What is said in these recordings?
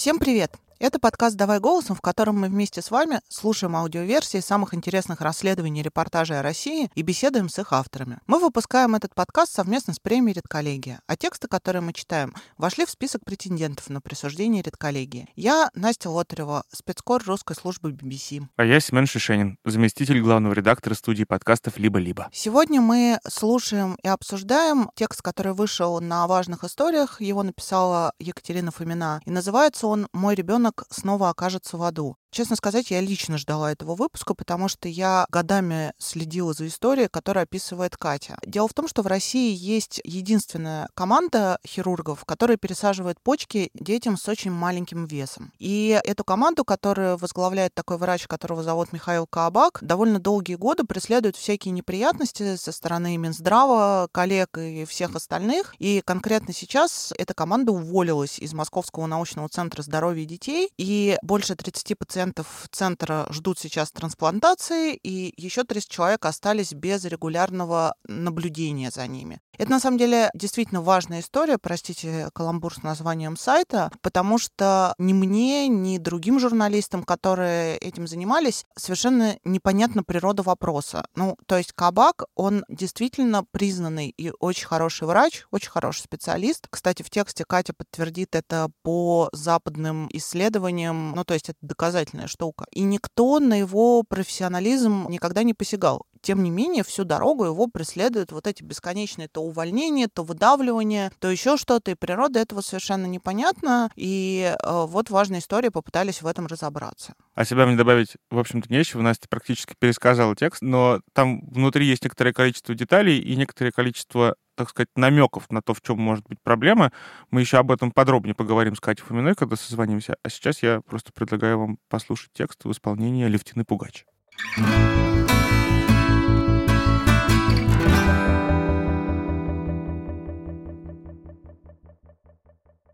Всем привет! Это подкаст «Давай голосом», в котором мы вместе с вами слушаем аудиоверсии самых интересных расследований и репортажей о России и беседуем с их авторами. Мы выпускаем этот подкаст совместно с премией «Редколлегия», а тексты, которые мы читаем, вошли в список претендентов на присуждение «Редколлегии». Я Настя Лотарева, спецкор русской службы BBC. А я Семен Шишенин, заместитель главного редактора студии подкастов «Либо-либо». Сегодня мы слушаем и обсуждаем текст, который вышел на важных историях. Его написала Екатерина Фомина. И называется он «Мой ребенок ребенок снова окажется в аду. Честно сказать, я лично ждала этого выпуска, потому что я годами следила за историей, которую описывает Катя. Дело в том, что в России есть единственная команда хирургов, которая пересаживает почки детям с очень маленьким весом. И эту команду, которую возглавляет такой врач, которого зовут Михаил Каабак, довольно долгие годы преследуют всякие неприятности со стороны Минздрава, коллег и всех остальных. И конкретно сейчас эта команда уволилась из Московского научного центра здоровья детей, и больше 30 пациентов пациентов центра ждут сейчас трансплантации, и еще 30 человек остались без регулярного наблюдения за ними. Это на самом деле действительно важная история, простите каламбур с названием сайта, потому что ни мне, ни другим журналистам, которые этим занимались, совершенно непонятна природа вопроса. Ну, то есть Кабак, он действительно признанный и очень хороший врач, очень хороший специалист. Кстати, в тексте Катя подтвердит это по западным исследованиям, ну, то есть это доказательно замечательная штука. И никто на его профессионализм никогда не посягал. Тем не менее, всю дорогу его преследуют вот эти бесконечные то увольнения, то выдавливания, то еще что-то. И природа этого совершенно непонятна. И э, вот важная история, попытались в этом разобраться. А себя мне добавить, в общем-то, нечего. Настя практически пересказала текст, но там внутри есть некоторое количество деталей и некоторое количество так сказать, намеков на то, в чем может быть проблема. Мы еще об этом подробнее поговорим с Катей Фоминой, когда созвонимся. А сейчас я просто предлагаю вам послушать текст в исполнении Левтины Пугач.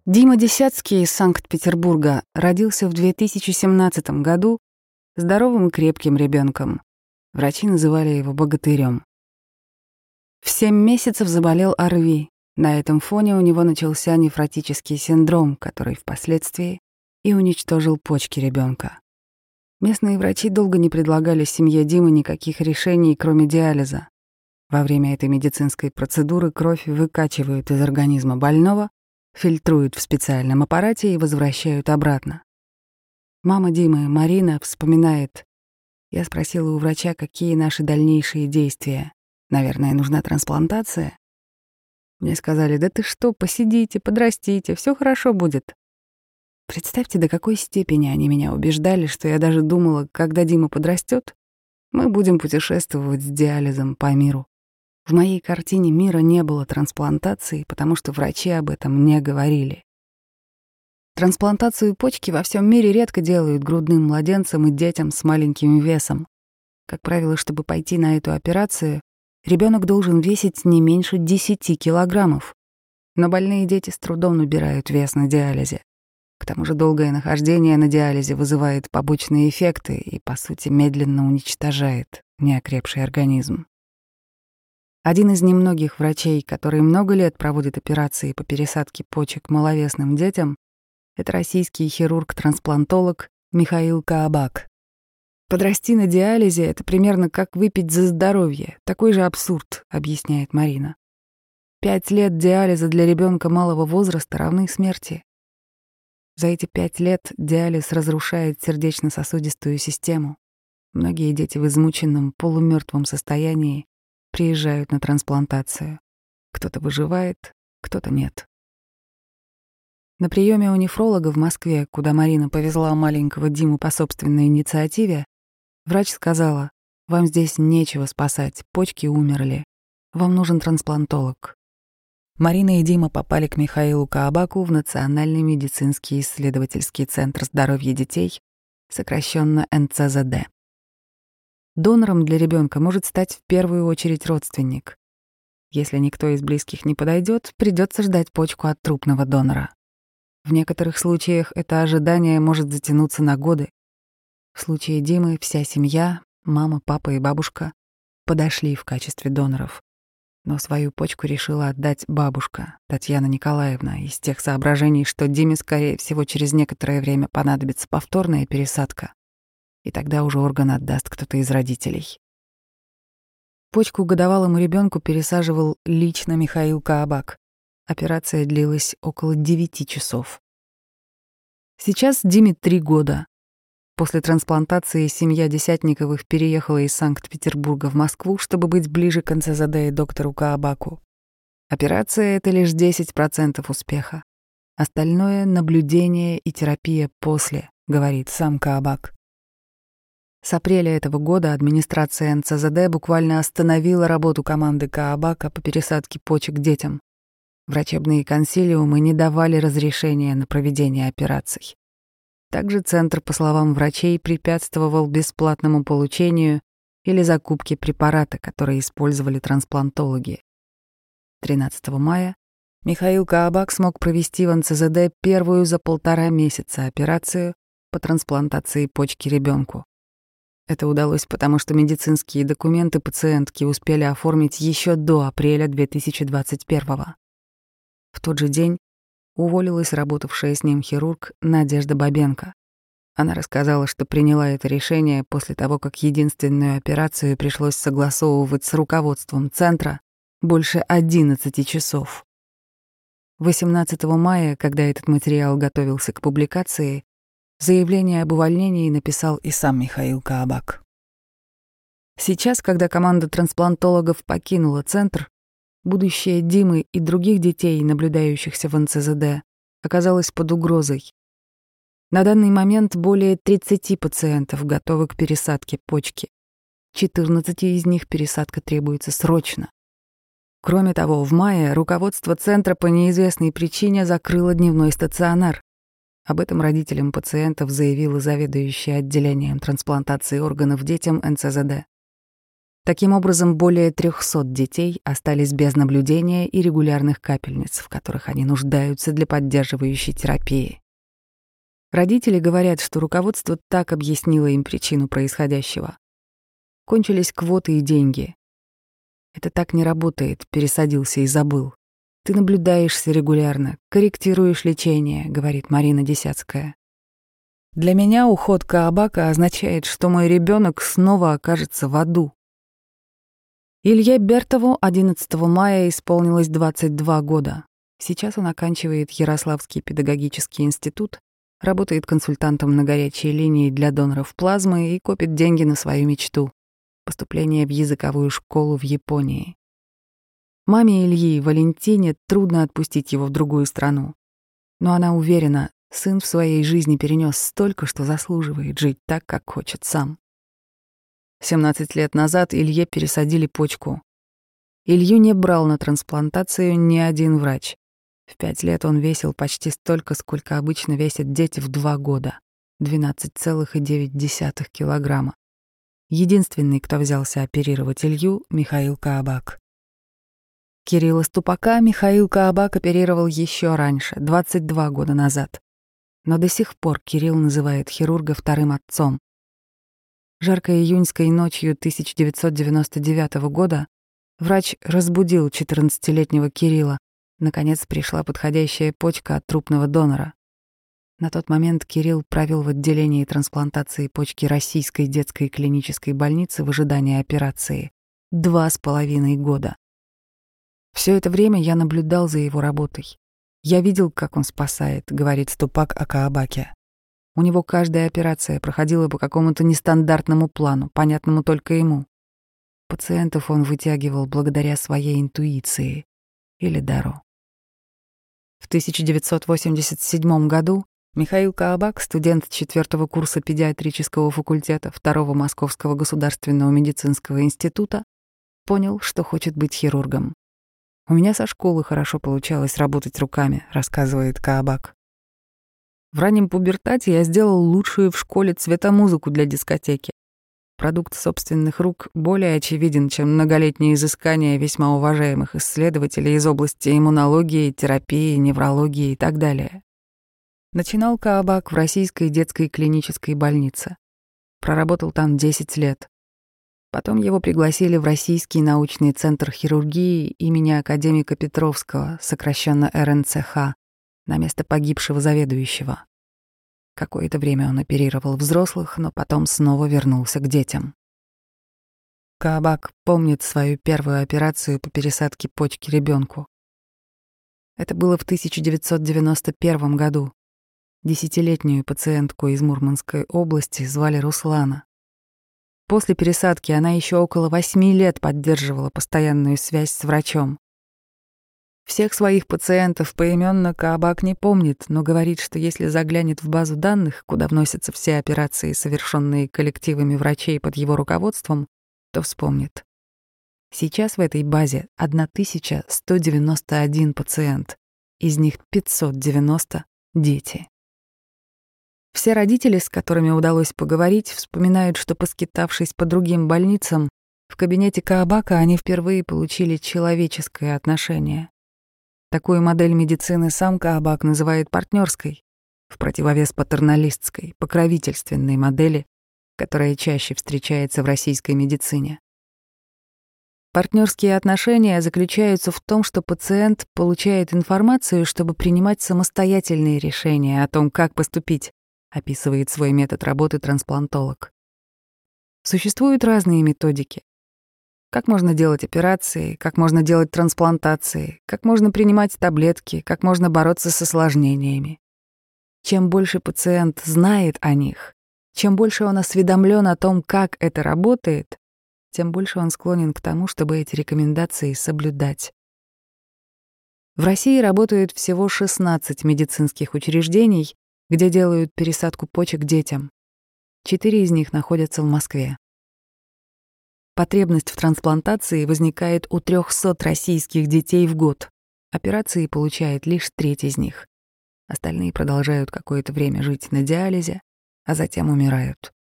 Дима Десяцкий из Санкт-Петербурга родился в 2017 году здоровым и крепким ребенком. Врачи называли его богатырем. В семь месяцев заболел ОРВИ. На этом фоне у него начался нефротический синдром, который впоследствии и уничтожил почки ребенка. Местные врачи долго не предлагали семье Димы никаких решений, кроме диализа. Во время этой медицинской процедуры кровь выкачивают из организма больного, фильтруют в специальном аппарате и возвращают обратно. Мама Димы, Марина, вспоминает. Я спросила у врача, какие наши дальнейшие действия. Наверное, нужна трансплантация. Мне сказали, да ты что, посидите, подрастите, все хорошо будет. Представьте, до какой степени они меня убеждали, что я даже думала, когда Дима подрастет, мы будем путешествовать с диализом по миру. В моей картине мира не было трансплантации, потому что врачи об этом не говорили. Трансплантацию почки во всем мире редко делают грудным младенцам и детям с маленьким весом. Как правило, чтобы пойти на эту операцию, ребенок должен весить не меньше 10 килограммов. Но больные дети с трудом набирают вес на диализе. К тому же долгое нахождение на диализе вызывает побочные эффекты и, по сути, медленно уничтожает неокрепший организм. Один из немногих врачей, который много лет проводит операции по пересадке почек маловесным детям, это российский хирург-трансплантолог Михаил Каабак. Подрасти на диализе — это примерно как выпить за здоровье. Такой же абсурд, объясняет Марина. Пять лет диализа для ребенка малого возраста равны смерти. За эти пять лет диализ разрушает сердечно-сосудистую систему. Многие дети в измученном, полумертвом состоянии приезжают на трансплантацию. Кто-то выживает, кто-то нет. На приеме у нефролога в Москве, куда Марина повезла маленького Диму по собственной инициативе, Врач сказала, вам здесь нечего спасать, почки умерли. Вам нужен трансплантолог. Марина и Дима попали к Михаилу Каабаку в Национальный медицинский исследовательский центр здоровья детей, сокращенно НЦЗД. Донором для ребенка может стать в первую очередь родственник. Если никто из близких не подойдет, придется ждать почку от трупного донора. В некоторых случаях это ожидание может затянуться на годы, в случае Димы вся семья, мама, папа и бабушка, подошли в качестве доноров. Но свою почку решила отдать бабушка, Татьяна Николаевна, из тех соображений, что Диме, скорее всего, через некоторое время понадобится повторная пересадка, и тогда уже орган отдаст кто-то из родителей. Почку годовалому ребенку пересаживал лично Михаил Каабак. Операция длилась около девяти часов. Сейчас Диме три года. После трансплантации семья Десятниковых переехала из Санкт-Петербурга в Москву, чтобы быть ближе к НЦЗД и доктору Каабаку. Операция — это лишь 10% успеха. Остальное — наблюдение и терапия после, говорит сам Каабак. С апреля этого года администрация НЦЗД буквально остановила работу команды Каабака по пересадке почек детям. Врачебные консилиумы не давали разрешения на проведение операций. Также Центр, по словам врачей, препятствовал бесплатному получению или закупке препарата, которые использовали трансплантологи. 13 мая Михаил Каабак смог провести в НЦЗД первую за полтора месяца операцию по трансплантации почки ребенку. Это удалось потому, что медицинские документы пациентки успели оформить еще до апреля 2021 года. В тот же день уволилась работавшая с ним хирург Надежда Бабенко. Она рассказала, что приняла это решение после того, как единственную операцию пришлось согласовывать с руководством центра больше 11 часов. 18 мая, когда этот материал готовился к публикации, заявление об увольнении написал и сам Михаил Каабак. Сейчас, когда команда трансплантологов покинула центр, будущее Димы и других детей, наблюдающихся в НЦЗД, оказалось под угрозой. На данный момент более 30 пациентов готовы к пересадке почки. 14 из них пересадка требуется срочно. Кроме того, в мае руководство центра по неизвестной причине закрыло дневной стационар. Об этом родителям пациентов заявила заведующая отделением трансплантации органов детям НЦЗД. Таким образом, более 300 детей остались без наблюдения и регулярных капельниц, в которых они нуждаются для поддерживающей терапии. Родители говорят, что руководство так объяснило им причину происходящего. Кончились квоты и деньги. Это так не работает, пересадился и забыл. Ты наблюдаешься регулярно, корректируешь лечение, говорит Марина Десяцкая. Для меня уход Каабака означает, что мой ребенок снова окажется в аду. Илье Бертову 11 мая исполнилось 22 года. Сейчас он оканчивает Ярославский педагогический институт, работает консультантом на горячей линии для доноров плазмы и копит деньги на свою мечту — поступление в языковую школу в Японии. Маме Ильи, Валентине, трудно отпустить его в другую страну. Но она уверена, сын в своей жизни перенес столько, что заслуживает жить так, как хочет сам. 17 лет назад Илье пересадили почку. Илью не брал на трансплантацию ни один врач. В пять лет он весил почти столько, сколько обычно весят дети в два года — 12,9 килограмма. Единственный, кто взялся оперировать Илью — Михаил Каабак. Кирилла Ступака Михаил Каабак оперировал еще раньше, 22 года назад. Но до сих пор Кирилл называет хирурга вторым отцом. Жаркой июньской ночью 1999 года врач разбудил 14-летнего Кирилла. Наконец пришла подходящая почка от трупного донора. На тот момент Кирилл провел в отделении трансплантации почки Российской детской клинической больницы в ожидании операции два с половиной года. Все это время я наблюдал за его работой. Я видел, как он спасает, говорит Ступак о Каабаке. У него каждая операция проходила по какому-то нестандартному плану, понятному только ему. Пациентов он вытягивал благодаря своей интуиции или дару. В 1987 году Михаил Каабак, студент четвертого курса педиатрического факультета Второго Московского государственного медицинского института, понял, что хочет быть хирургом. «У меня со школы хорошо получалось работать руками», — рассказывает Каабак. В раннем пубертате я сделал лучшую в школе цветомузыку для дискотеки. Продукт собственных рук более очевиден, чем многолетние изыскания весьма уважаемых исследователей из области иммунологии, терапии, неврологии и так далее. Начинал Каабак в Российской детской клинической больнице. Проработал там 10 лет. Потом его пригласили в Российский научный центр хирургии имени академика Петровского, сокращенно РНЦХ, на место погибшего заведующего. Какое-то время он оперировал взрослых, но потом снова вернулся к детям. Каабак помнит свою первую операцию по пересадке почки ребенку. Это было в 1991 году. Десятилетнюю пациентку из Мурманской области звали Руслана. После пересадки она еще около восьми лет поддерживала постоянную связь с врачом. Всех своих пациентов поименно Каабак не помнит, но говорит, что если заглянет в базу данных, куда вносятся все операции, совершенные коллективами врачей под его руководством, то вспомнит. Сейчас в этой базе 1191 пациент, из них 590 — дети. Все родители, с которыми удалось поговорить, вспоминают, что, поскитавшись по другим больницам, в кабинете Каабака они впервые получили человеческое отношение. Такую модель медицины сам Каабак называет партнерской, в противовес патерналистской, покровительственной модели, которая чаще встречается в российской медицине. Партнерские отношения заключаются в том, что пациент получает информацию, чтобы принимать самостоятельные решения о том, как поступить, описывает свой метод работы трансплантолог. Существуют разные методики. Как можно делать операции, как можно делать трансплантации, как можно принимать таблетки, как можно бороться с осложнениями. Чем больше пациент знает о них, чем больше он осведомлен о том, как это работает, тем больше он склонен к тому, чтобы эти рекомендации соблюдать. В России работают всего 16 медицинских учреждений, где делают пересадку почек детям. Четыре из них находятся в Москве. Потребность в трансплантации возникает у 300 российских детей в год. Операции получает лишь треть из них. Остальные продолжают какое-то время жить на диализе, а затем умирают.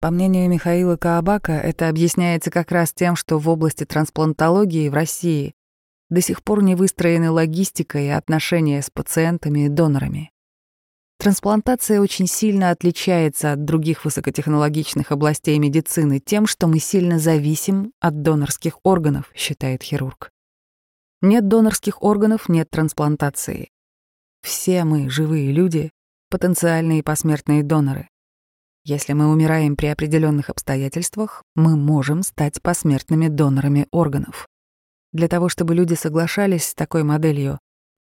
По мнению Михаила Каабака, это объясняется как раз тем, что в области трансплантологии в России до сих пор не выстроены логистика и отношения с пациентами и донорами. Трансплантация очень сильно отличается от других высокотехнологичных областей медицины тем, что мы сильно зависим от донорских органов, считает хирург. Нет донорских органов — нет трансплантации. Все мы, живые люди, потенциальные посмертные доноры. Если мы умираем при определенных обстоятельствах, мы можем стать посмертными донорами органов. Для того, чтобы люди соглашались с такой моделью,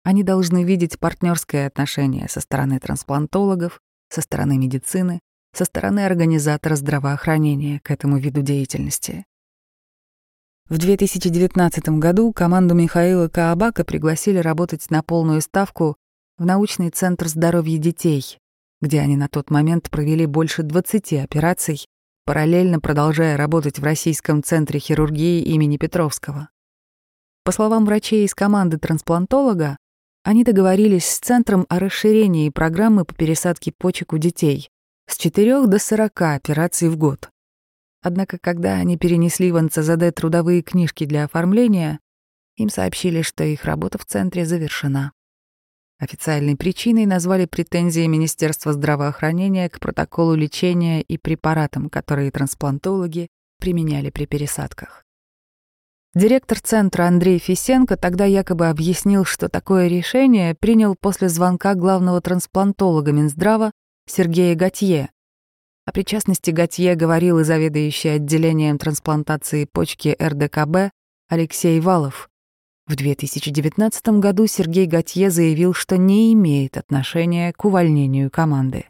они должны видеть партнерское отношение со стороны трансплантологов, со стороны медицины, со стороны организатора здравоохранения к этому виду деятельности. В 2019 году команду Михаила Каабака пригласили работать на полную ставку в научный центр здоровья детей, где они на тот момент провели больше 20 операций, параллельно продолжая работать в Российском центре хирургии имени Петровского. По словам врачей из команды трансплантолога, они договорились с центром о расширении программы по пересадке почек у детей с 4 до 40 операций в год. Однако, когда они перенесли в НЦЗД трудовые книжки для оформления, им сообщили, что их работа в центре завершена. Официальной причиной назвали претензии Министерства здравоохранения к протоколу лечения и препаратам, которые трансплантологи применяли при пересадках. Директор центра Андрей Фисенко тогда якобы объяснил, что такое решение принял после звонка главного трансплантолога Минздрава Сергея Готье. О причастности Готье говорил и заведующий отделением трансплантации почки РДКБ Алексей Валов. В 2019 году Сергей Готье заявил, что не имеет отношения к увольнению команды.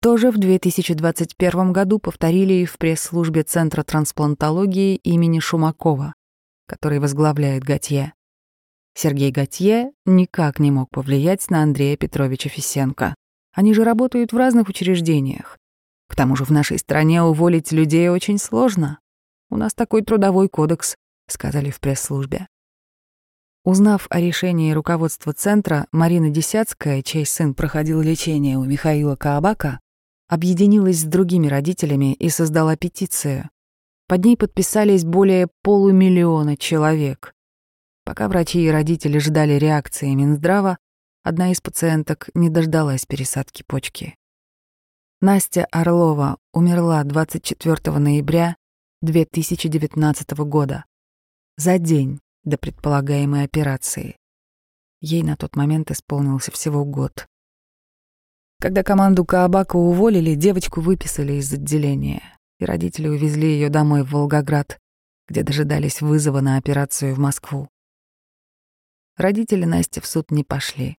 Тоже в 2021 году повторили и в пресс-службе Центра трансплантологии имени Шумакова, который возглавляет Готье. Сергей Готье никак не мог повлиять на Андрея Петровича Фисенко. Они же работают в разных учреждениях. К тому же в нашей стране уволить людей очень сложно. У нас такой трудовой кодекс, сказали в пресс-службе. Узнав о решении руководства центра, Марина Десяцкая, чей сын проходил лечение у Михаила Каабака, объединилась с другими родителями и создала петицию. Под ней подписались более полумиллиона человек. Пока врачи и родители ждали реакции Минздрава, одна из пациенток не дождалась пересадки почки. Настя Орлова умерла 24 ноября 2019 года, за день до предполагаемой операции. Ей на тот момент исполнился всего год. Когда команду Каабака уволили, девочку выписали из отделения, и родители увезли ее домой в Волгоград, где дожидались вызова на операцию в Москву. Родители Насти в суд не пошли.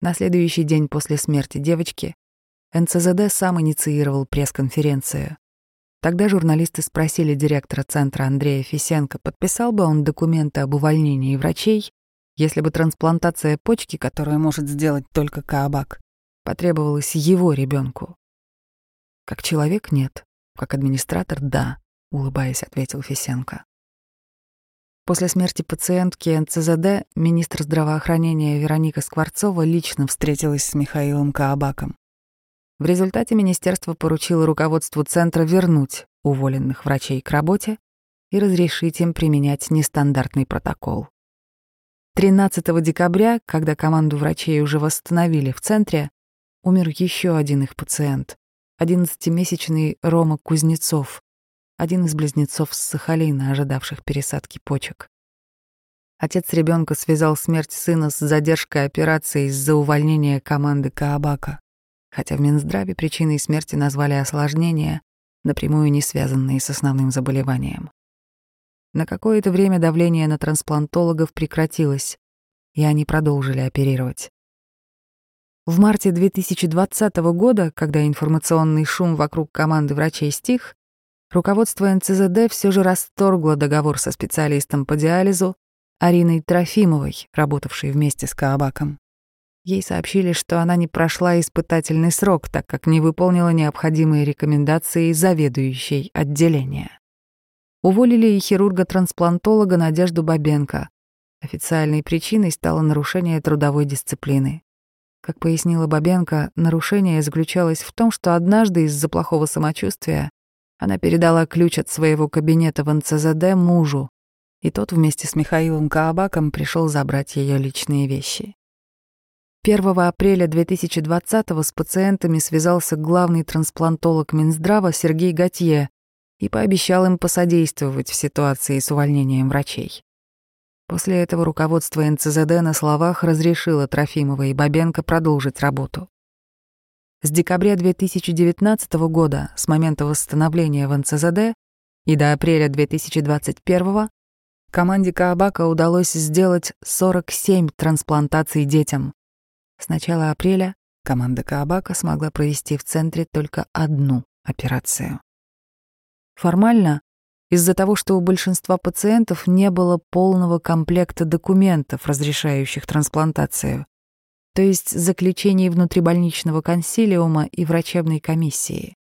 На следующий день после смерти девочки НЦЗД сам инициировал пресс-конференцию. Тогда журналисты спросили директора центра Андрея Фисенко, подписал бы он документы об увольнении врачей, если бы трансплантация почки, которую может сделать только Каабак, потребовалась его ребенку. Как человек — нет, как администратор — да, улыбаясь, ответил Фисенко. После смерти пациентки НЦЗД министр здравоохранения Вероника Скворцова лично встретилась с Михаилом Каабаком. В результате министерство поручило руководству центра вернуть уволенных врачей к работе и разрешить им применять нестандартный протокол. 13 декабря, когда команду врачей уже восстановили в центре, умер еще один их пациент, 11-месячный Рома Кузнецов, один из близнецов с Сахалина, ожидавших пересадки почек. Отец ребенка связал смерть сына с задержкой операции из-за увольнения команды Каабака хотя в Минздраве причиной смерти назвали осложнения, напрямую не связанные с основным заболеванием. На какое-то время давление на трансплантологов прекратилось, и они продолжили оперировать. В марте 2020 года, когда информационный шум вокруг команды врачей стих, руководство НЦЗД все же расторгло договор со специалистом по диализу Ариной Трофимовой, работавшей вместе с Каабаком. Ей сообщили, что она не прошла испытательный срок, так как не выполнила необходимые рекомендации заведующей отделения. Уволили и хирурга-трансплантолога Надежду Бабенко. Официальной причиной стало нарушение трудовой дисциплины. Как пояснила Бабенко, нарушение заключалось в том, что однажды из-за плохого самочувствия она передала ключ от своего кабинета в НЦЗД мужу, и тот вместе с Михаилом Каабаком пришел забрать ее личные вещи. 1 апреля 2020 с пациентами связался главный трансплантолог Минздрава Сергей Готье и пообещал им посодействовать в ситуации с увольнением врачей. После этого руководство НЦЗД на словах разрешило Трофимова и Бабенко продолжить работу. С декабря 2019 года, с момента восстановления в НЦЗД, и до апреля 2021 команде Каабака удалось сделать 47 трансплантаций детям, с начала апреля команда Каабака смогла провести в центре только одну операцию. Формально, из-за того, что у большинства пациентов не было полного комплекта документов, разрешающих трансплантацию, то есть заключений внутрибольничного консилиума и врачебной комиссии.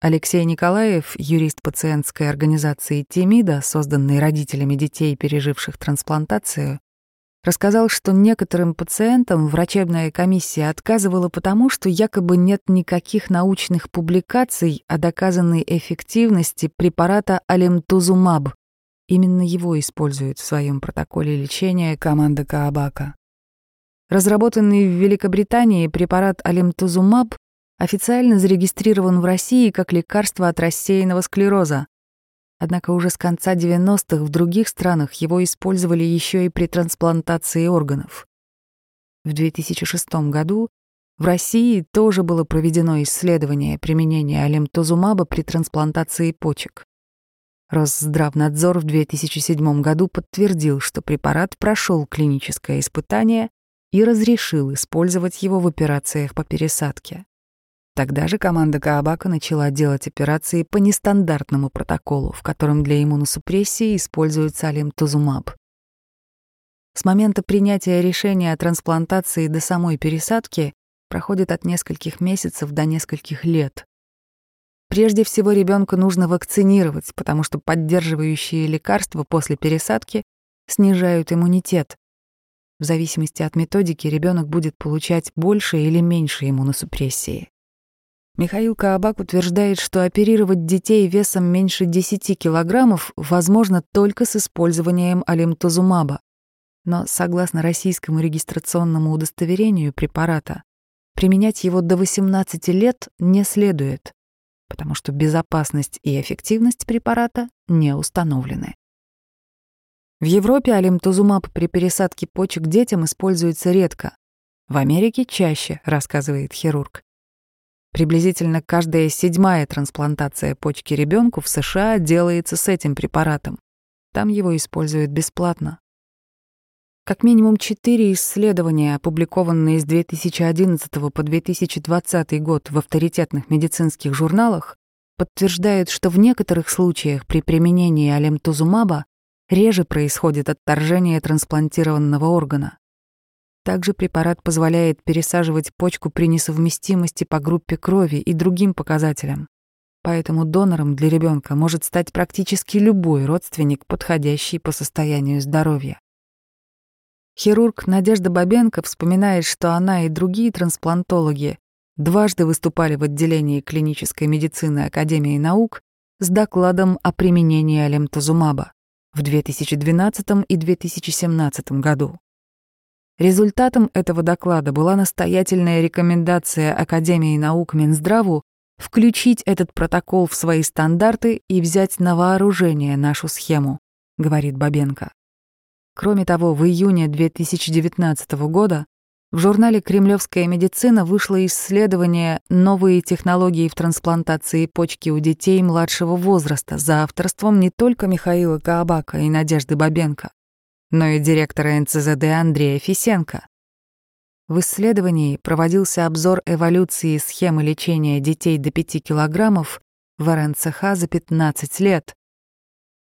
Алексей Николаев, юрист пациентской организации «Тимида», созданной родителями детей, переживших трансплантацию, рассказал, что некоторым пациентам врачебная комиссия отказывала потому, что якобы нет никаких научных публикаций о доказанной эффективности препарата алемтузумаб. Именно его использует в своем протоколе лечения команда Каабака. Разработанный в Великобритании препарат алемтузумаб официально зарегистрирован в России как лекарство от рассеянного склероза, Однако уже с конца 90-х в других странах его использовали еще и при трансплантации органов. В 2006 году в России тоже было проведено исследование применения алемтозумаба при трансплантации почек. Росздравнадзор в 2007 году подтвердил, что препарат прошел клиническое испытание и разрешил использовать его в операциях по пересадке. Тогда же команда Каабака начала делать операции по нестандартному протоколу, в котором для иммуносупрессии используется алимтузумаб. С момента принятия решения о трансплантации до самой пересадки проходит от нескольких месяцев до нескольких лет. Прежде всего ребенка нужно вакцинировать, потому что поддерживающие лекарства после пересадки снижают иммунитет. В зависимости от методики ребенок будет получать больше или меньше иммуносупрессии. Михаил Каабак утверждает, что оперировать детей весом меньше 10 килограммов возможно только с использованием алимтузумаба. Но, согласно российскому регистрационному удостоверению препарата, применять его до 18 лет не следует. потому что безопасность и эффективность препарата не установлены. В Европе алимтузумаб при пересадке почек детям используется редко. В Америке чаще, рассказывает хирург. Приблизительно каждая седьмая трансплантация почки ребенку в США делается с этим препаратом. Там его используют бесплатно. Как минимум четыре исследования, опубликованные с 2011 по 2020 год в авторитетных медицинских журналах, подтверждают, что в некоторых случаях при применении алемтузумаба реже происходит отторжение трансплантированного органа. Также препарат позволяет пересаживать почку при несовместимости по группе крови и другим показателям. Поэтому донором для ребенка может стать практически любой родственник, подходящий по состоянию здоровья. Хирург Надежда Бабенко вспоминает, что она и другие трансплантологи дважды выступали в отделении клинической медицины Академии наук с докладом о применении алемтазумаба в 2012 и 2017 году. Результатом этого доклада была настоятельная рекомендация Академии наук Минздраву включить этот протокол в свои стандарты и взять на вооружение нашу схему, говорит Бабенко. Кроме того, в июне 2019 года в журнале «Кремлевская медицина» вышло исследование «Новые технологии в трансплантации почки у детей младшего возраста» за авторством не только Михаила Каабака и Надежды Бабенко, но и директора НЦЗД Андрея Фисенко. В исследовании проводился обзор эволюции схемы лечения детей до 5 килограммов в РНЦХ за 15 лет,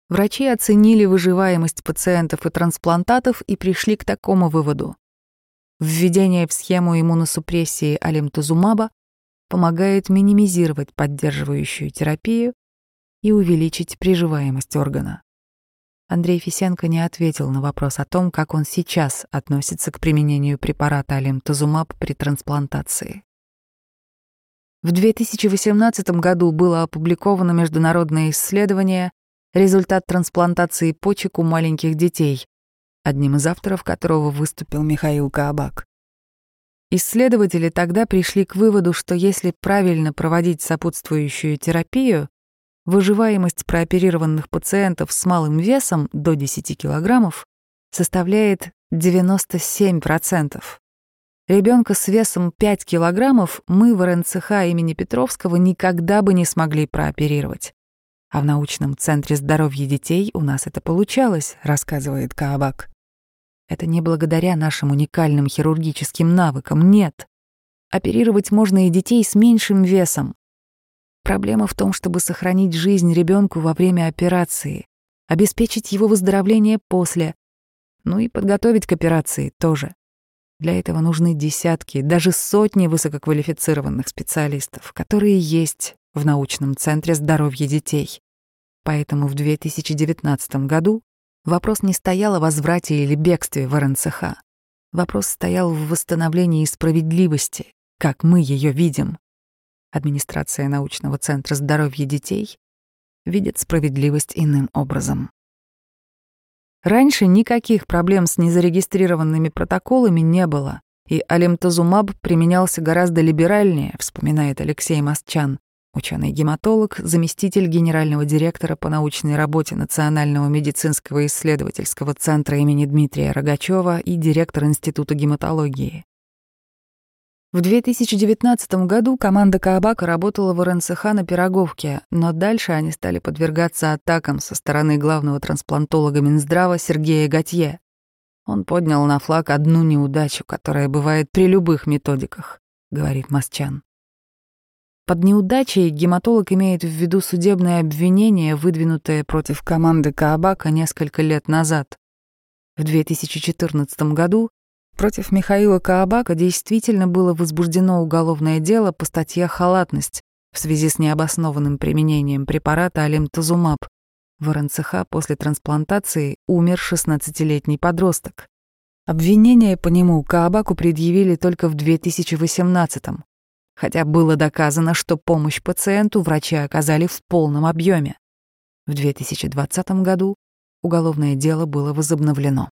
Врачи оценили выживаемость пациентов и трансплантатов и пришли к такому выводу. Введение в схему иммуносупрессии алимтузумаба помогает минимизировать поддерживающую терапию и увеличить приживаемость органа. Андрей Фисенко не ответил на вопрос о том, как он сейчас относится к применению препарата алимтузумаб при трансплантации. В 2018 году было опубликовано международное исследование результат трансплантации почек у маленьких детей, одним из авторов которого выступил Михаил Каабак. Исследователи тогда пришли к выводу, что если правильно проводить сопутствующую терапию, выживаемость прооперированных пациентов с малым весом до 10 килограммов составляет 97%. Ребенка с весом 5 килограммов мы в РНЦХ имени Петровского никогда бы не смогли прооперировать. А в научном центре здоровья детей у нас это получалось, рассказывает Каабак. Это не благодаря нашим уникальным хирургическим навыкам, нет. Оперировать можно и детей с меньшим весом. Проблема в том, чтобы сохранить жизнь ребенку во время операции, обеспечить его выздоровление после, ну и подготовить к операции тоже. Для этого нужны десятки, даже сотни высококвалифицированных специалистов, которые есть в научном центре здоровья детей. Поэтому в 2019 году вопрос не стоял о возврате или бегстве в РНЦХ. Вопрос стоял в восстановлении справедливости, как мы ее видим. Администрация научного центра здоровья детей видит справедливость иным образом. Раньше никаких проблем с незарегистрированными протоколами не было, и алимтазумаб применялся гораздо либеральнее, вспоминает Алексей Мосчан, ученый-гематолог, заместитель генерального директора по научной работе Национального медицинского исследовательского центра имени Дмитрия Рогачева и директор Института гематологии. В 2019 году команда Каабака работала в РНЦХ на Пироговке, но дальше они стали подвергаться атакам со стороны главного трансплантолога Минздрава Сергея Готье. Он поднял на флаг одну неудачу, которая бывает при любых методиках, говорит Масчан. Под неудачей гематолог имеет в виду судебное обвинение, выдвинутое против команды Каабака несколько лет назад. В 2014 году против Михаила Каабака действительно было возбуждено уголовное дело по статье «Халатность» в связи с необоснованным применением препарата алимтазумаб. В РНЦХ после трансплантации умер 16-летний подросток. Обвинение по нему Каабаку предъявили только в 2018 -м хотя было доказано, что помощь пациенту врачи оказали в полном объеме. В 2020 году уголовное дело было возобновлено.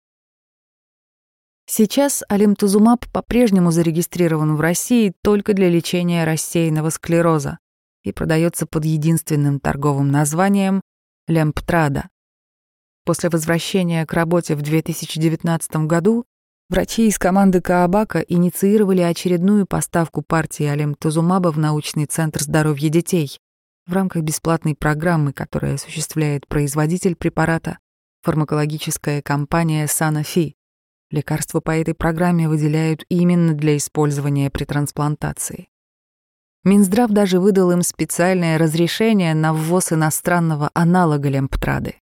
Сейчас алимтузумаб по-прежнему зарегистрирован в России только для лечения рассеянного склероза. и продается под единственным торговым названием Лемптрада. После возвращения к работе в 2019 году врачи из команды Каабака инициировали очередную поставку партии Алемтузумаба в научный центр здоровья детей в рамках бесплатной программы, которую осуществляет производитель препарата, фармакологическая компания Sanofi. Лекарства по этой программе выделяют именно для использования при трансплантации. Минздрав даже выдал им специальное разрешение на ввоз иностранного аналога лемптрады.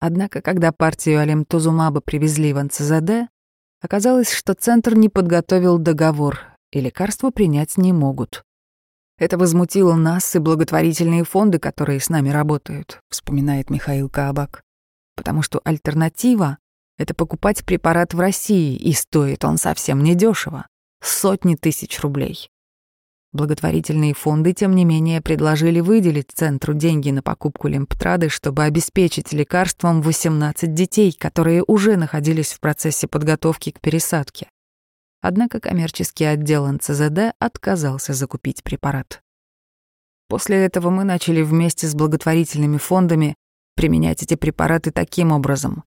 Однако, когда партию алемтузумаба привезли в НЦЗД, оказалось, что Центр не подготовил договор, и лекарства принять не могут. Это возмутило нас и благотворительные фонды, которые с нами работают, вспоминает Михаил Каабак. Потому что альтернатива — это покупать препарат в России, и стоит он совсем недешево — сотни тысяч рублей. Благотворительные фонды, тем не менее, предложили выделить центру деньги на покупку лимптрады, чтобы обеспечить лекарством 18 детей, которые уже находились в процессе подготовки к пересадке. Однако коммерческий отдел НЦЗД отказался закупить препарат. После этого мы начали вместе с благотворительными фондами применять эти препараты таким образом.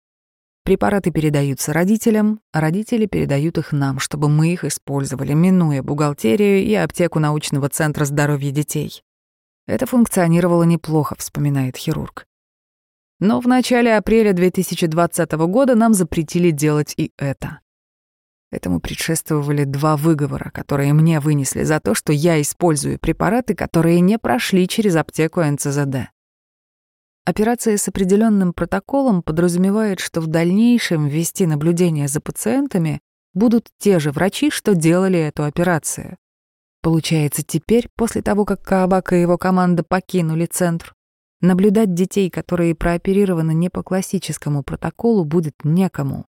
Препараты передаются родителям, а родители передают их нам, чтобы мы их использовали, минуя бухгалтерию и аптеку научного центра здоровья детей. Это функционировало неплохо, вспоминает хирург. Но в начале апреля 2020 года нам запретили делать и это. Этому предшествовали два выговора, которые мне вынесли за то, что я использую препараты, которые не прошли через аптеку НЦЗД. Операция с определенным протоколом подразумевает, что в дальнейшем вести наблюдение за пациентами будут те же врачи, что делали эту операцию. Получается, теперь, после того, как Каабак и его команда покинули центр, наблюдать детей, которые прооперированы не по классическому протоколу, будет некому.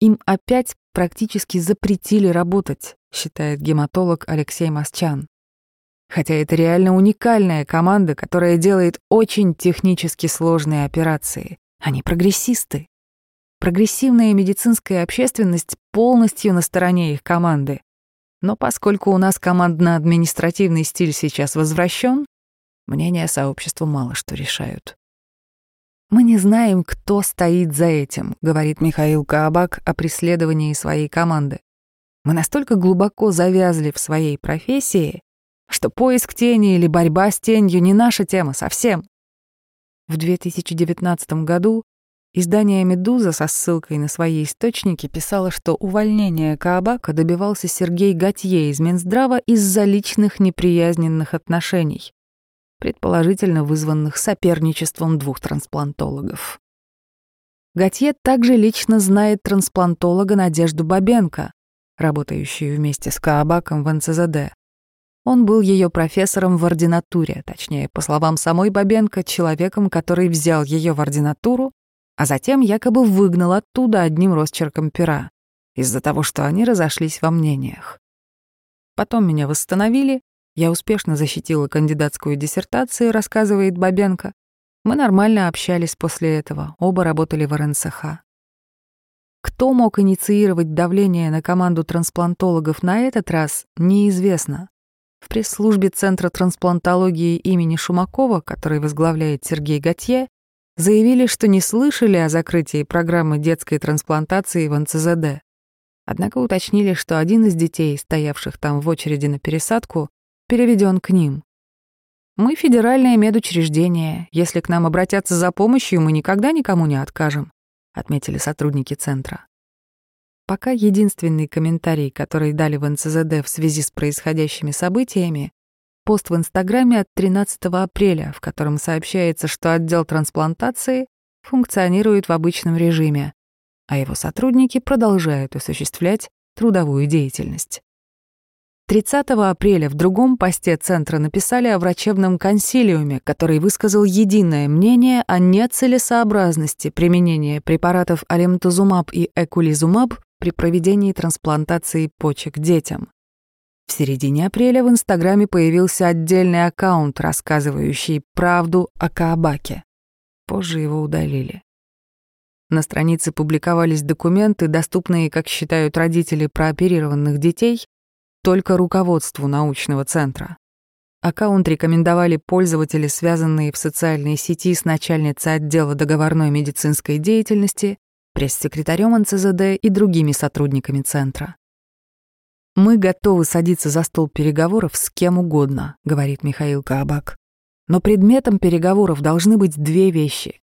Им опять практически запретили работать, считает гематолог Алексей Масчан. Хотя это реально уникальная команда, которая делает очень технически сложные операции. Они прогрессисты. Прогрессивная медицинская общественность полностью на стороне их команды. Но поскольку у нас командно-административный стиль сейчас возвращен, мнения сообщества мало что решают. «Мы не знаем, кто стоит за этим», — говорит Михаил Каабак о преследовании своей команды. «Мы настолько глубоко завязли в своей профессии, что поиск тени или борьба с тенью не наша тема совсем. В 2019 году издание «Медуза» со ссылкой на свои источники писало, что увольнение Каабака добивался Сергей Готье из Минздрава из-за личных неприязненных отношений, предположительно вызванных соперничеством двух трансплантологов. Готье также лично знает трансплантолога Надежду Бабенко, работающую вместе с Каабаком в НЦЗД. Он был ее профессором в ординатуре, точнее, по словам самой Бабенко, человеком, который взял ее в ординатуру, а затем якобы выгнал оттуда одним росчерком пера, из-за того, что они разошлись во мнениях. Потом меня восстановили, я успешно защитила кандидатскую диссертацию, рассказывает Бабенко. Мы нормально общались после этого, оба работали в РНСХ. Кто мог инициировать давление на команду трансплантологов на этот раз, неизвестно. В пресс-службе Центра трансплантологии имени Шумакова, который возглавляет Сергей Готье, заявили, что не слышали о закрытии программы детской трансплантации в НЦЗД. Однако уточнили, что один из детей, стоявших там в очереди на пересадку, переведен к ним. Мы федеральное медучреждение. Если к нам обратятся за помощью, мы никогда никому не откажем, отметили сотрудники центра. Пока единственный комментарий, который дали в НЦЗД в связи с происходящими событиями, пост в Инстаграме от 13 апреля, в котором сообщается, что отдел трансплантации функционирует в обычном режиме, а его сотрудники продолжают осуществлять трудовую деятельность. 30 апреля в другом посте Центра написали о врачебном консилиуме, который высказал единое мнение о нецелесообразности применения препаратов алемтузумаб и экулизумаб при проведении трансплантации почек детям. В середине апреля в Инстаграме появился отдельный аккаунт, рассказывающий правду о Каабаке. Позже его удалили. На странице публиковались документы, доступные, как считают родители прооперированных детей, только руководству научного центра. Аккаунт рекомендовали пользователи, связанные в социальной сети с начальницей отдела договорной медицинской деятельности, пресс-секретарем НЦЗД и другими сотрудниками центра. «Мы готовы садиться за стол переговоров с кем угодно», — говорит Михаил Каабак. «Но предметом переговоров должны быть две вещи.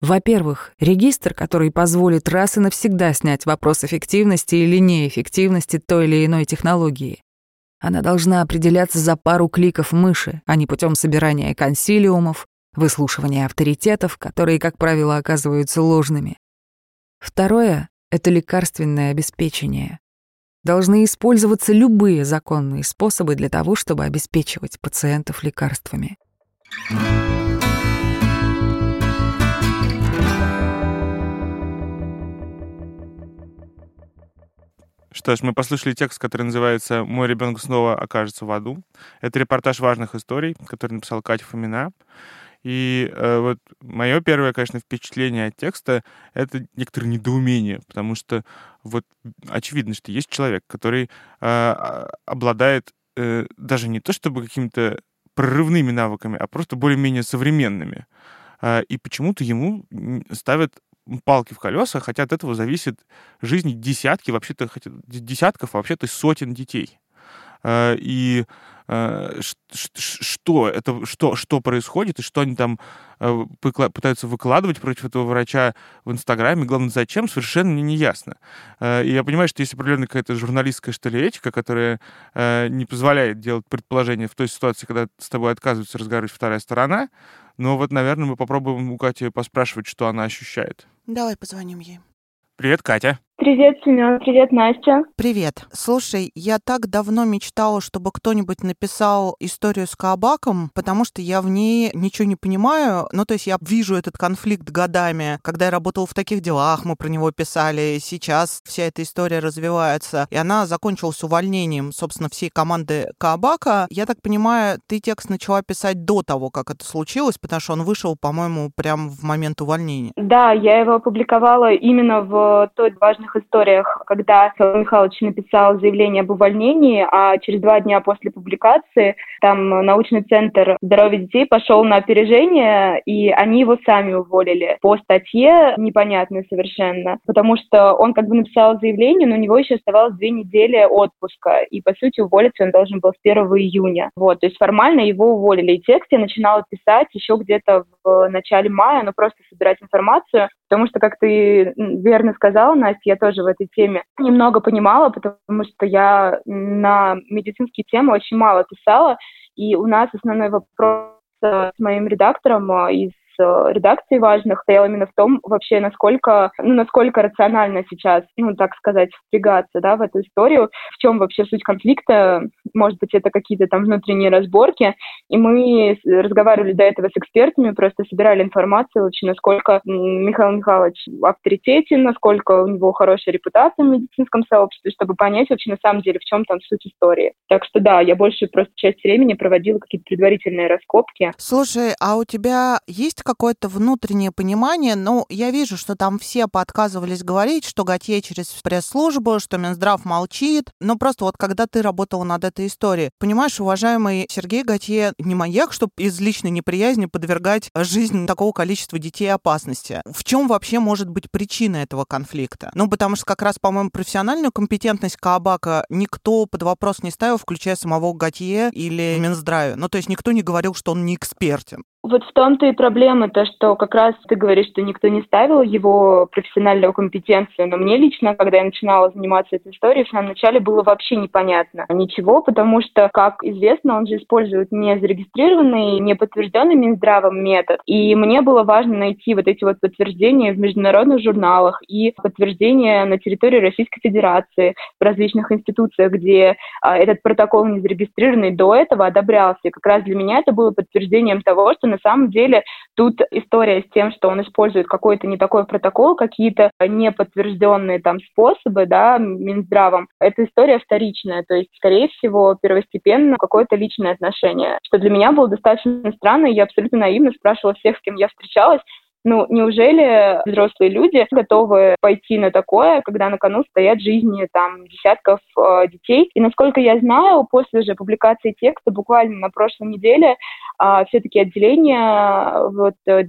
Во-первых, регистр, который позволит раз и навсегда снять вопрос эффективности или неэффективности той или иной технологии. Она должна определяться за пару кликов мыши, а не путем собирания консилиумов, выслушивания авторитетов, которые, как правило, оказываются ложными. Второе — это лекарственное обеспечение. Должны использоваться любые законные способы для того, чтобы обеспечивать пациентов лекарствами. Что ж, мы послушали текст, который называется «Мой ребенок снова окажется в аду». Это репортаж важных историй, который написал Катя Фомина. И э, вот мое первое, конечно, впечатление от текста — это некоторое недоумение, потому что вот очевидно, что есть человек, который э, а, обладает э, даже не то чтобы какими-то прорывными навыками, а просто более-менее современными. Э, и почему-то ему ставят палки в колеса, хотя от этого зависит жизнь десятки, вообще-то десятков, а вообще-то сотен детей. Э, и э, что это, что, что происходит, и что они там э, пытаются выкладывать против этого врача в Инстаграме, главное, зачем, совершенно мне не ясно. И я понимаю, что есть определенная какая-то журналистская, что ли, этика, которая не позволяет делать предположения в той ситуации, когда с тобой отказывается разговаривать вторая сторона, но вот, наверное, мы попробуем у Кати поспрашивать, что она ощущает. Давай позвоним ей. Привет, Катя. Привет, Семен. Привет, Настя. Привет. Слушай, я так давно мечтала, чтобы кто-нибудь написал историю с Каабаком, потому что я в ней ничего не понимаю. Ну, то есть я вижу этот конфликт годами. Когда я работала в таких делах, мы про него писали. Сейчас вся эта история развивается. И она закончилась увольнением, собственно, всей команды Каабака. Я так понимаю, ты текст начала писать до того, как это случилось, потому что он вышел, по-моему, прямо в момент увольнения. Да, я его опубликовала именно в той важной разных историях, когда Михаил Михайлович написал заявление об увольнении, а через два дня после публикации там научный центр здоровья детей пошел на опережение, и они его сами уволили по статье непонятной совершенно, потому что он как бы написал заявление, но у него еще оставалось две недели отпуска, и по сути уволиться он должен был с 1 июня. Вот, то есть формально его уволили. И текст я начинала писать еще где-то в начале мая, но просто собирать информацию, потому что, как ты верно сказала, Настя, я тоже в этой теме немного понимала, потому что я на медицинские темы очень мало писала, и у нас основной вопрос с моим редактором а, из Э, редакций важных стоял именно в том вообще, насколько, ну, насколько рационально сейчас, ну, так сказать, впрягаться, да, в эту историю, в чем вообще суть конфликта, может быть, это какие-то там внутренние разборки, и мы разговаривали до этого с экспертами, просто собирали информацию вообще, насколько Михаил Михайлович авторитетен, насколько у него хорошая репутация в медицинском сообществе, чтобы понять вообще на самом деле, в чем там суть истории. Так что да, я больше просто часть времени проводила какие-то предварительные раскопки. Слушай, а у тебя есть какое-то внутреннее понимание. Ну, я вижу, что там все подказывались говорить, что Готье через пресс-службу, что Минздрав молчит. Но просто вот когда ты работала над этой историей, понимаешь, уважаемый Сергей Готье не маньяк, чтобы из личной неприязни подвергать жизнь такого количества детей опасности. В чем вообще может быть причина этого конфликта? Ну, потому что как раз, по-моему, профессиональную компетентность Каабака никто под вопрос не ставил, включая самого Готье или Минздраве. Ну, то есть никто не говорил, что он не экспертен. Вот в том-то и проблема, то, что как раз ты говоришь, что никто не ставил его профессиональную компетенцию, но мне лично, когда я начинала заниматься этой историей, в самом начале было вообще непонятно ничего, потому что, как известно, он же использует не зарегистрированный, не подтвержденный Минздравом метод, и мне было важно найти вот эти вот подтверждения в международных журналах и подтверждения на территории Российской Федерации в различных институциях, где а, этот протокол не зарегистрированный до этого одобрялся. И как раз для меня это было подтверждением того, что на самом деле тут история с тем, что он использует какой-то не такой протокол, какие-то неподтвержденные там способы, да, Минздравом, эта история вторичная, то есть, скорее всего, первостепенно какое-то личное отношение, что для меня было достаточно странно, и я абсолютно наивно спрашивала всех, с кем я встречалась, Ну, неужели взрослые люди готовы пойти на такое, когда на кону стоят жизни там десятков э, детей? И насколько я знаю, после же публикации текста буквально на прошлой неделе а, все-таки отделение вот, э,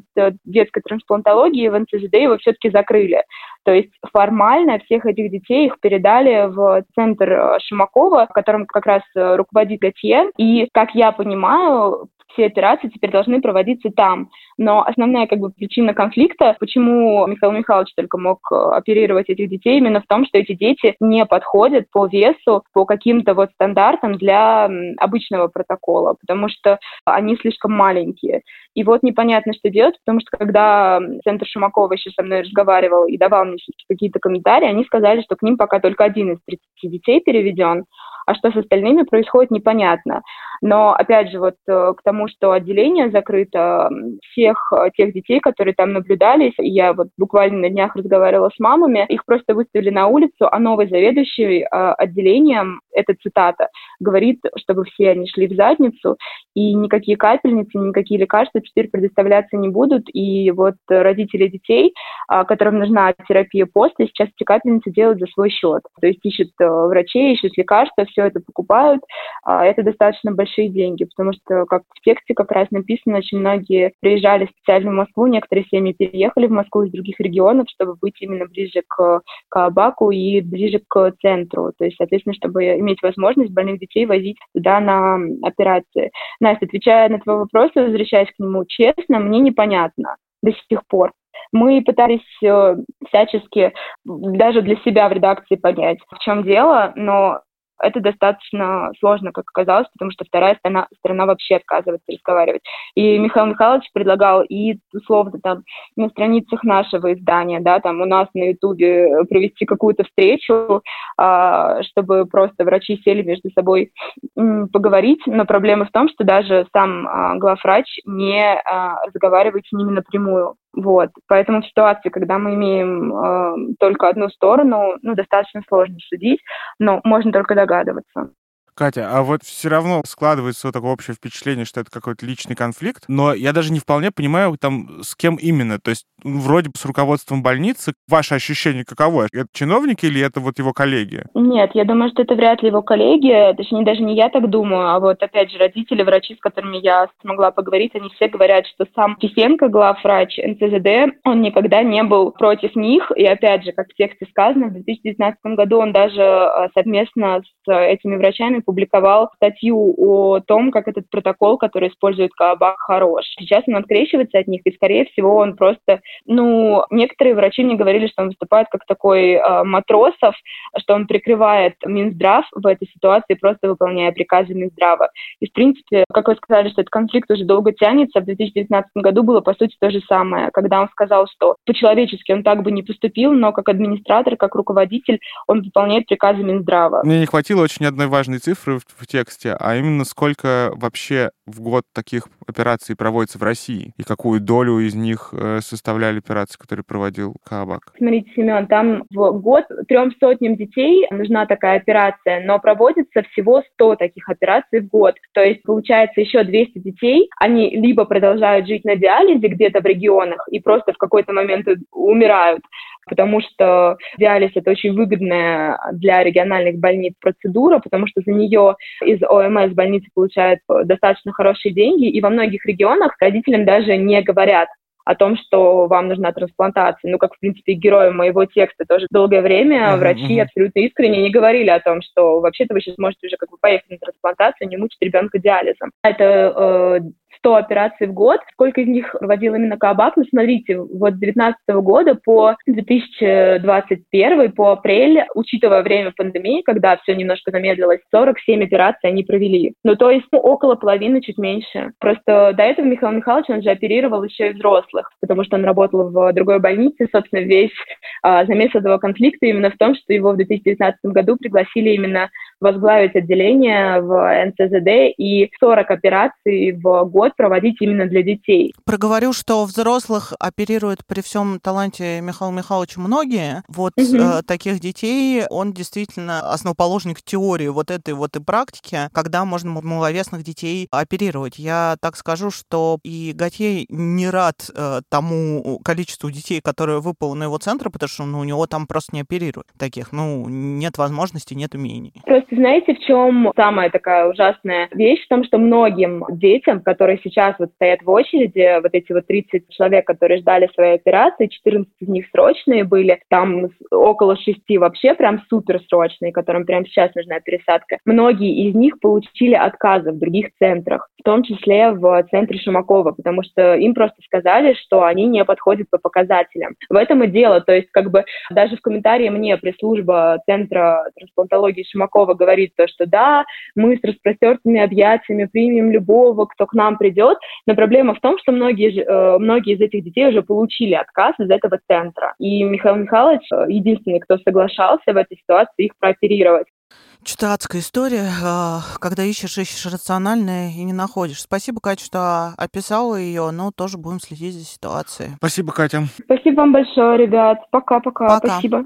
детской трансплантологии в НЦЖД его все-таки закрыли. То есть формально всех этих детей их передали в центр э, Шимакова, которым как раз э, руководит Гатье. И, как я понимаю, все операции теперь должны проводиться там. Но основная как бы причина конфликта, почему Михаил Михайлович только мог э, оперировать этих детей, именно в том, что эти дети не подходят по весу, по каким-то вот стандартам для обычного протокола, потому что они слишком маленькие. И вот непонятно, что делать, потому что когда Центр Шумакова еще со мной разговаривал и давал мне какие-то комментарии, они сказали, что к ним пока только один из 30 детей переведен, а что с остальными происходит, непонятно. Но, опять же, вот э, к тому, что отделение закрыто, всех э, тех детей, которые там наблюдались, я вот буквально на днях разговаривала с мамами, их просто выставили на улицу, а новый заведующий э, отделением, это цитата, говорит, чтобы все они шли в задницу, и никакие капельницы, никакие лекарства теперь предоставляться не будут, и вот родители детей, которым нужна терапия после, сейчас эти капельницы делают за свой счет. То есть ищут врачей, ищут лекарства, все это покупают. А это достаточно большие деньги, потому что, как в тексте как раз написано, очень многие приезжали специально в Москву, некоторые семьи переехали в Москву из других регионов, чтобы быть именно ближе к, к Абаку и ближе к центру, то есть, соответственно, чтобы иметь возможность больных детей возить туда на операции. Настя, отвечая на твой вопрос, возвращаясь к нему, честно, мне непонятно до сих пор. Мы пытались э, всячески даже для себя в редакции понять, в чем дело, но это достаточно сложно, как оказалось, потому что вторая сторона, сторона вообще отказывается разговаривать. И Михаил Михайлович предлагал и условно там на страницах нашего издания, да, там у нас на Ютубе провести какую-то встречу, а, чтобы просто врачи сели между собой поговорить, но проблема в том, что даже сам а, главврач не а, разговаривает с ними напрямую. Вот. Поэтому в ситуации, когда мы имеем э, только одну сторону, ну, достаточно сложно судить, но можно только догадываться. Катя, а вот все равно складывается вот такое общее впечатление, что это какой-то личный конфликт, но я даже не вполне понимаю, там, с кем именно. То есть, вроде бы с руководством больницы. Ваше ощущение каково? Это чиновники или это вот его коллеги? Нет, я думаю, что это вряд ли его коллеги. Точнее, даже не я так думаю, а вот, опять же, родители, врачи, с которыми я смогла поговорить, они все говорят, что сам Кисенко, главврач НЦЗД, он никогда не был против них. И, опять же, как в тексте сказано, в 2019 году он даже э, совместно с этими врачами публиковал статью о том, как этот протокол, который использует Каабах, хорош. Сейчас он открещивается от них, и, скорее всего, он просто... Ну, некоторые врачи мне говорили, что он выступает как такой э, матросов, что он прикрывает Минздрав в этой ситуации, просто выполняя приказы Минздрава. И, в принципе, как вы сказали, что этот конфликт уже долго тянется, в 2019 году было, по сути, то же самое, когда он сказал, что по-человечески он так бы не поступил, но как администратор, как руководитель, он выполняет приказы Минздрава. Мне не хватило очень одной важной цифры, цифры в, в тексте, а именно сколько вообще в год таких операций проводится в России и какую долю из них э, составляли операции, которые проводил Кабак. Смотрите, Семен, там в год трем сотням детей нужна такая операция, но проводится всего 100 таких операций в год. То есть, получается, еще 200 детей, они либо продолжают жить на диализе где-то в регионах и просто в какой-то момент умирают, потому что диализ – это очень выгодная для региональных больниц процедура, потому что за нее из ОМС больницы получают достаточно хорошие деньги, и во многих регионах родителям даже не говорят, о том, что вам нужна трансплантация. Ну, как, в принципе, героям моего текста тоже долгое время uh-huh, врачи uh-huh. абсолютно искренне не говорили о том, что вообще-то вы сейчас можете уже как бы поехать на трансплантацию, не мучить ребенка диализом. Это э, 100 операций в год. Сколько из них проводил именно Кабак? Ну, смотрите, вот с 2019 года по 2021, по апрель, учитывая время пандемии, когда все немножко замедлилось, 47 операций они провели. Ну, то есть ну, около половины, чуть меньше. Просто до этого Михаил Михайлович, он же оперировал еще и взрослых, потому что он работал в другой больнице. Собственно, весь а, замес этого конфликта именно в том, что его в 2019 году пригласили именно возглавить отделение в НЦЗД, и 40 операций в год проводить именно для детей. Проговорю, что взрослых оперируют при всем таланте Михаила Михайловича многие. Вот угу. э, таких детей он действительно основоположник теории вот этой вот и практики, когда можно маловесных детей оперировать. Я так скажу, что и Готье не рад э, тому количеству детей, которые выпало на его центр, потому что ну, у него там просто не оперируют таких. Ну, нет возможности, нет умений. Просто знаете, в чем самая такая ужасная вещь? В том, что многим детям, которые сейчас вот стоят в очереди, вот эти вот 30 человек, которые ждали своей операции, 14 из них срочные были, там около 6 вообще прям супер срочные, которым прямо сейчас нужна пересадка. Многие из них получили отказы в других центрах, в том числе в центре Шумакова, потому что им просто сказали, что они не подходят по показателям. В этом и дело, то есть как бы даже в комментарии мне пресс-служба Центра трансплантологии Шумакова говорит то, что да, мы с распростертыми объятиями примем любого, кто к нам придет, но проблема в том, что многие, э, многие из этих детей уже получили отказ из этого центра. И Михаил Михайлович э, единственный, кто соглашался в этой ситуации их прооперировать. Что-то адская история, а, когда ищешь, ищешь рациональное и не находишь. Спасибо, Катя, что описала ее, но тоже будем следить за ситуацией. Спасибо, Катя. Спасибо вам большое, ребят. Пока-пока. Спасибо.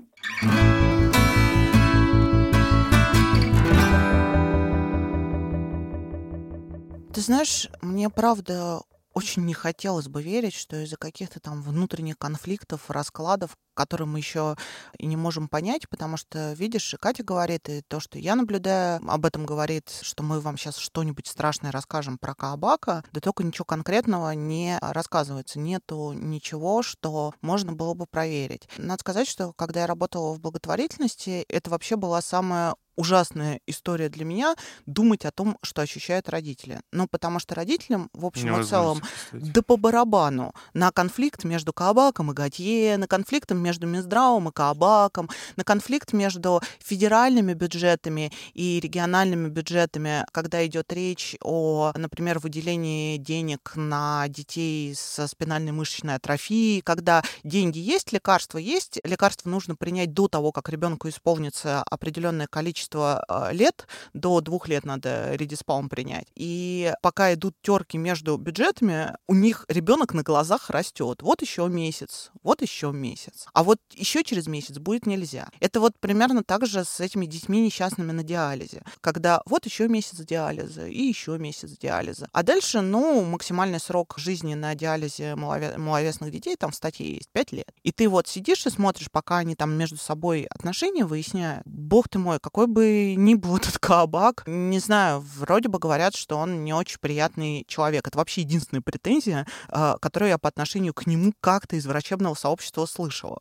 Ты знаешь, мне правда очень не хотелось бы верить, что из-за каких-то там внутренних конфликтов, раскладов, которые мы еще и не можем понять, потому что, видишь, и Катя говорит, и то, что я наблюдаю, об этом говорит, что мы вам сейчас что-нибудь страшное расскажем про Каабака, да только ничего конкретного не рассказывается. Нету ничего, что можно было бы проверить. Надо сказать, что когда я работала в благотворительности, это вообще была самая ужасная история для меня думать о том, что ощущают родители. Ну, потому что родителям, в общем и целом, да по барабану на конфликт между Каабаком и Готье, на конфликт между Минздравом и Каабаком, на конфликт между федеральными бюджетами и региональными бюджетами, когда идет речь о, например, выделении денег на детей со спинальной мышечной атрофией, когда деньги есть, лекарства есть, лекарства нужно принять до того, как ребенку исполнится определенное количество а, лет, до двух лет надо редиспалм принять. И пока идут терки между бюджетами, у них ребенок на глазах растет. Вот еще месяц, вот еще месяц. А вот еще через месяц будет нельзя. Это вот примерно так же с этими детьми несчастными на диализе. Когда вот еще месяц диализа и еще месяц диализа. А дальше, ну, максимальный срок жизни на диализе маловесных детей там в статье есть 5 лет. И ты вот сидишь и смотришь, пока они там между собой отношения выясняют. Бог ты мой, какой бы ни был этот Каабак, не знаю, вроде бы говорят, что он не очень приятный человек. Это вообще единственная претензия, а, которую я по отношению к нему как-то из врачебного сообщества слышала.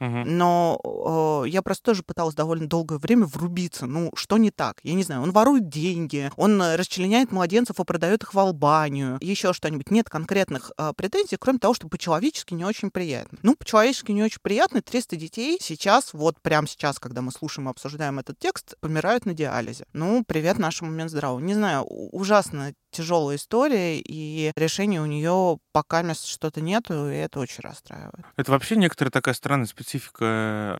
Но э, я просто тоже пыталась довольно долгое время врубиться. Ну, что не так? Я не знаю, он ворует деньги, он э, расчленяет младенцев и продает их в Албанию, еще что-нибудь. Нет конкретных э, претензий, кроме того, что по-человечески не очень приятно. Ну, по-человечески не очень приятно. 300 детей сейчас, вот прямо сейчас, когда мы слушаем и обсуждаем этот текст, помирают на диализе. Ну, привет нашему Минздраву. Не знаю, ужасно тяжелая история, и решения у нее пока что-то нету, и это очень расстраивает. Это вообще некоторая такая странная специфика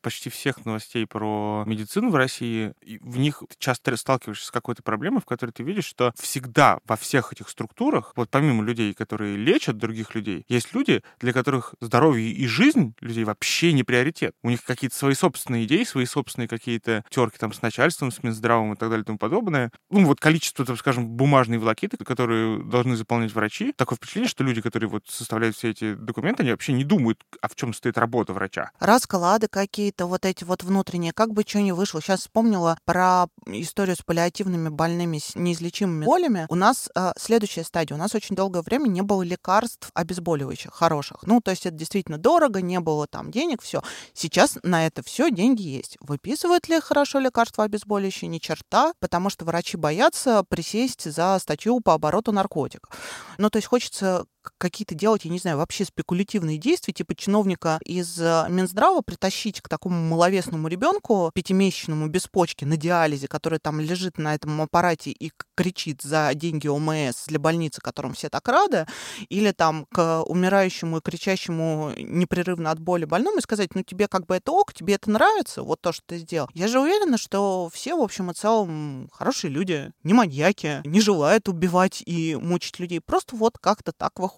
почти всех новостей про медицину в России. И в них часто сталкиваешься с какой-то проблемой, в которой ты видишь, что всегда во всех этих структурах, вот помимо людей, которые лечат других людей, есть люди, для которых здоровье и жизнь людей вообще не приоритет. У них какие-то свои собственные идеи, свои собственные какие-то терки там с начальством, с Минздравом и так далее и тому подобное. Ну, вот количество, там, скажем, бумажной волокиты, которые должны заполнять врачи, такое впечатление, что люди, которые вот составляют все эти документы, они вообще не думают, а в чем стоит работа врача. Расклады какие-то, вот эти вот внутренние, как бы что ни вышло. Сейчас вспомнила про историю с паллиативными больными с неизлечимыми болями. У нас э, следующая стадия. У нас очень долгое время не было лекарств обезболивающих, хороших. Ну, то есть это действительно дорого, не было там денег, все. Сейчас на это все деньги есть. Выписывают ли хорошо лекарства обезболивающие? Ни черта, потому что врачи боятся присесть за статью по обороту наркотиков. Ну, то есть хочется какие-то делать, я не знаю, вообще спекулятивные действия, типа чиновника из э, Минздрава притащить к такому маловесному ребенку, пятимесячному, без почки, на диализе, который там лежит на этом аппарате и кричит за деньги ОМС для больницы, которым все так рады, или там к умирающему и кричащему непрерывно от боли больному и сказать, ну тебе как бы это ок, тебе это нравится, вот то, что ты сделал. Я же уверена, что все, в общем и целом, хорошие люди, не маньяки, не желают убивать и мучить людей. Просто вот как-то так выходит.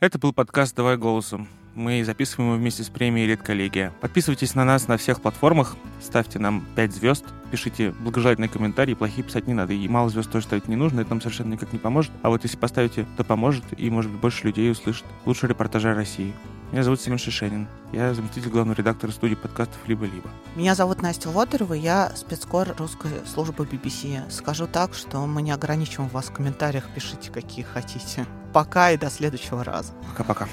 Это был подкаст «Давай голосом». Мы записываем его вместе с премией «Редколлегия». Подписывайтесь на нас на всех платформах, ставьте нам 5 звезд, пишите благожелательные комментарии, плохие писать не надо, и мало звезд тоже ставить не нужно, это нам совершенно никак не поможет. А вот если поставите, то поможет, и, может быть, больше людей услышит лучшие репортажи России. Меня зовут Семен Шишенин. Я заместитель главного редактора студии подкастов «Либо-либо». Меня зовут Настя Лодырева, я спецкор русской службы BBC. Скажу так, что мы не ограничиваем вас в комментариях, пишите какие хотите. Пока и до следующего раза. Пока-пока.